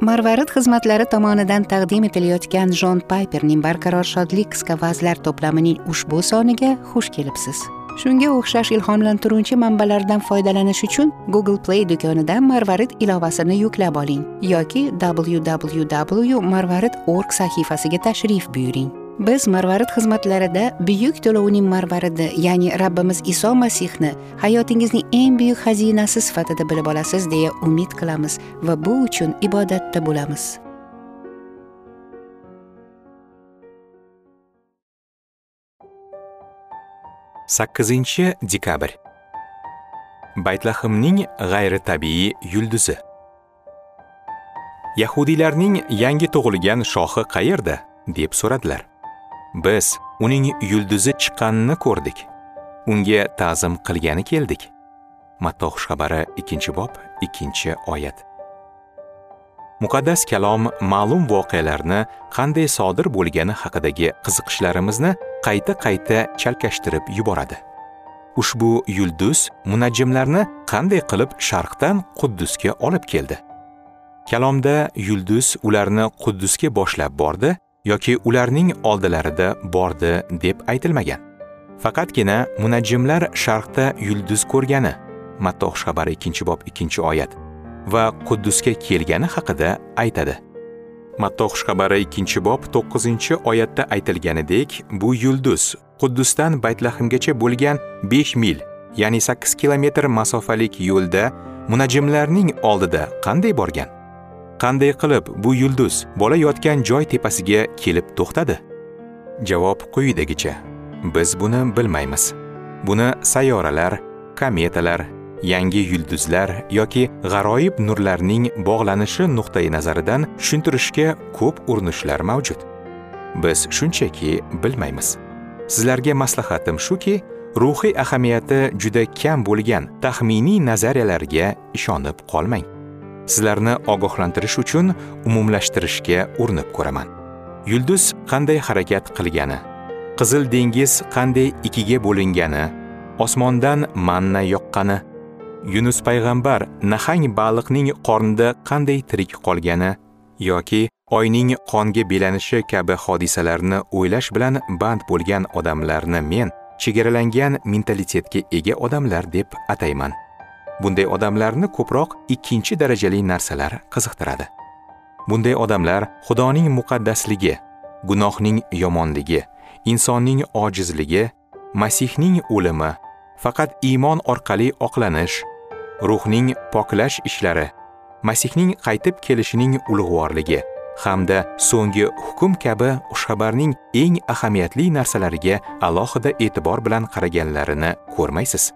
marvarid xizmatlari tomonidan taqdim etilayotgan jon payperning barqaror shodlik qisqa vazlar to'plamining ushbu soniga xush kelibsiz. Shunga o'xshash ilhomlantiruvchi manbalardan foydalanish uchun google play do'konidan marvarid ilovasini yuklab oling yoki www marvarid org sahifasiga tashrif buyuring. Biz marvarid xizmatlarida buyuk to'lovning marvaridi ya'ni rabbimiz iso masihni hayotingizning eng buyuk xazinasi sifatida bilib olasiz deya umid qilamiz va bu uchun ibodatda bo'lamiz. Sakkizinchi dekabr. Baytlahimning g'ayritabiiy yulduzi. Yahudiylarning yangi tug'ilgan shohi qayerda? deb so'radilar. Biz uning yulduzi chiqqanini ko'rdik. Unga ta'zim qilgani keldik. Matto xushxabari ikkinchi bob ikkinchi oyat. Muqaddas kalom ma'lum voqealarni qanday sodir bo'lgani haqidagi qiziqishlarimizni qayta qayta chalkashtirib yuboradi. Ushbu yulduz munajjimlarni qanday qilib sharqdan quddusga olib keldi? Kalomda yulduz ularni quddusga boshlab bordi yoki ularning oldilarida bordi deb aytilmagan. Faqatgina munajjimlar sharqda yulduz ko'rgani matto xushxabari ikkinchi bob ikkinchi oyat va quddusga kelgani haqida aytadi. Matto xushxabari ikkinchi bob to'qqizinchi oyatda aytilganidek bu yulduz quddusdan baytlahimgacha bo'lgan besh mil ya'ni sakkiz kilometr masofalik yo'lda munajjimlarning oldida qanday borgan? Qanday qilib bu yulduz bola yotgan joy tepasiga kelib to'xtadi? Javob quyidagicha. Biz buni bilmaymiz. Buni sayyoralar kometalar yangi yulduzlar yoki g'aroyib nurlarning bog'lanishi nuqtai nazaridan tushuntirishga ko'p urinishlar mavjud. Biz shunchaki bilmaymiz. Sizlarga maslahatim shuki ruhiy ahamiyati juda kam bo'lgan taxminiy nazariyalarga ishonib qolmang. Sizlarni ogohlantirish uchun umumlashtirishga urinib ko'raman. Yulduz qanday harakat qilgani qizil dengiz qanday ikkiga bo'lingani osmondan manna yoqqani yunus payg'ambar nahang baliqning qornida qanday tirik qolgani yoki oyning qonga belanishi kabi hodisalarni o'ylash bilan band bo'lgan odamlarni men chegaralangan mentalitetga ega odamlar deb atayman. Bunday odamlarni ko'proq ikkinchi darajali narsalar qiziqtiradi. Bunday odamlar xudoning muqaddasligi gunohning yomonligi insonning ojizligi masihning o'limi faqat iymon orqali oqlanish ruhning poklash ishlari masihning qaytib kelishining ulug'vorligi hamda so'nggi hukm kabi xushxabarning eng ahamiyatli narsalariga alohida e'tibor bilan qaraganlarini ko'rmaysiz.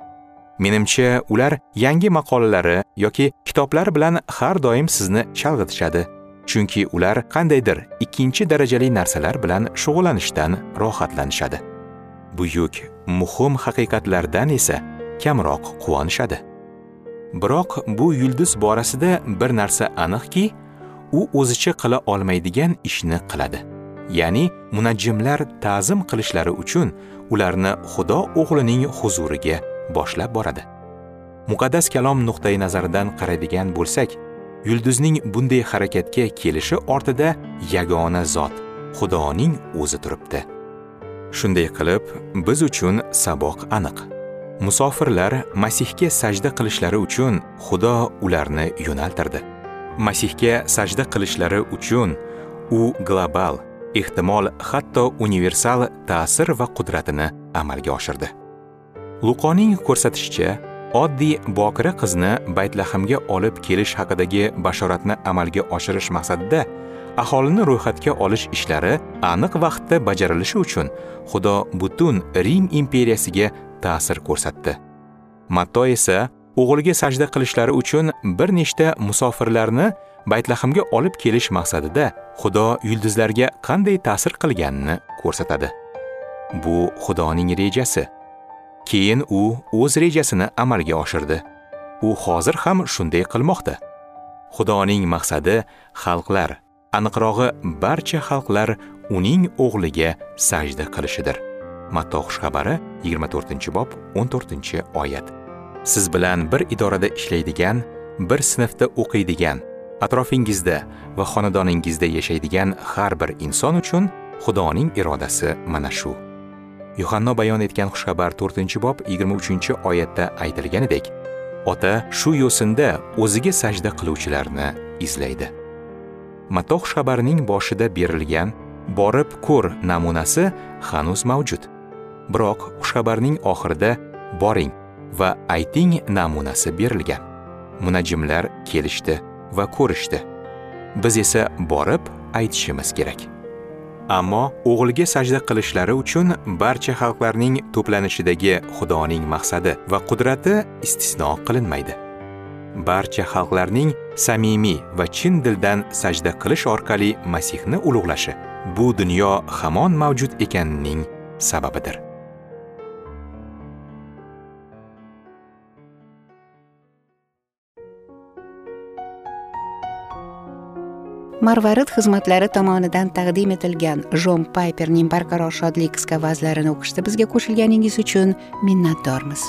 Menimcha ular yangi maqolalari yoki kitoblar bilan har doim sizni chalg'itishadi. Chunki ular qandaydir ikkinchi darajali narsalar bilan shug'ullanishdan rohatlanishadi. Buyuk muhim haqiqatlardan esa kamroq quvonishadi. Biroq bu yulduz borasida bir narsa aniqki u o'zicha qila olmaydigan ishni qiladi. Ya'ni munajjimlar ta'zim qilishlari uchun ularni xudo o'g'lining huzuriga boshlab boradi. Muqaddas kalom nuqtai nazaridan qaraydigan bo'lsak yulduzning bunday harakatga kelishi ortida yagona zot xudoning o'zi turibdi. Shunday qilib biz uchun saboq aniq. Musofirlar masihga sajda qilishlari uchun xudo ularni yo'naltirdi. Masihga sajda qilishlari uchun u global ehtimol hatto universal ta'sir va qudratini amalga oshirdi. Luqoning ko'rsatishicha oddiy bokira qizni baytlahimga olib kelish haqidagi bashoratni amalga oshirish maqsadida aholini ro'yxatga olish ishlari aniq vaqtda bajarilishi uchun xudo butun rim imperiyasiga ta'sir ko'rsatdi. Matto esa o'g'liga sajda qilishlari uchun bir nechta musofirlarni baytlahimga olib kelish maqsadida xudo yulduzlarga qanday ta'sir qilganini ko'rsatadi. Bu xudoning rejasi. Keyin u o'z rejasini amalga oshirdi. U hozir ham shunday qilmoqda. Xudoning maqsadi xalqlar aniqrog'i barcha xalqlar uning o'g'liga sajda qilishidir. Matto xushxabari 24 bob 14 oyat. Siz bilan bir idorada ishlaydigan bir sinfda o'qiydigan atrofingizda va xonadoningizda yashaydigan har bir inson uchun xudoning irodasi mana shu. Yuhanno bayon etgan xushxabar 4 bob 23 oyatda aytilganidek ota shu yo'sinda o'ziga sajda qiluvchilarni izlaydi. Mato xushxabarining boshida berilgan borib ko'r namunasi hanuz mavjud. Biroq xushxabarning oxirida boring va ayting namunasi berilgan. Munajjimlar kelishdi va ko'rishdi. Biz esa borib aytishimiz kerak. Ammo o'g'ilga sajda qilishlari uchun barcha xalqlarning to'planishidagi xudoning maqsadi va qudrati istisno qilinmaydi. Barcha xalqlarning samimiy va chin dildan sajda qilish orqali masihni ulug'lashi bu dunyo hamon mavjud ekanining sababidir. Marvarid xizmatlari tomonidan taqdim etilgan jon payperning barqaror shodlik qisqa vazlarini o'qishda bizga qo'shilganingiz uchun minnatdormiz.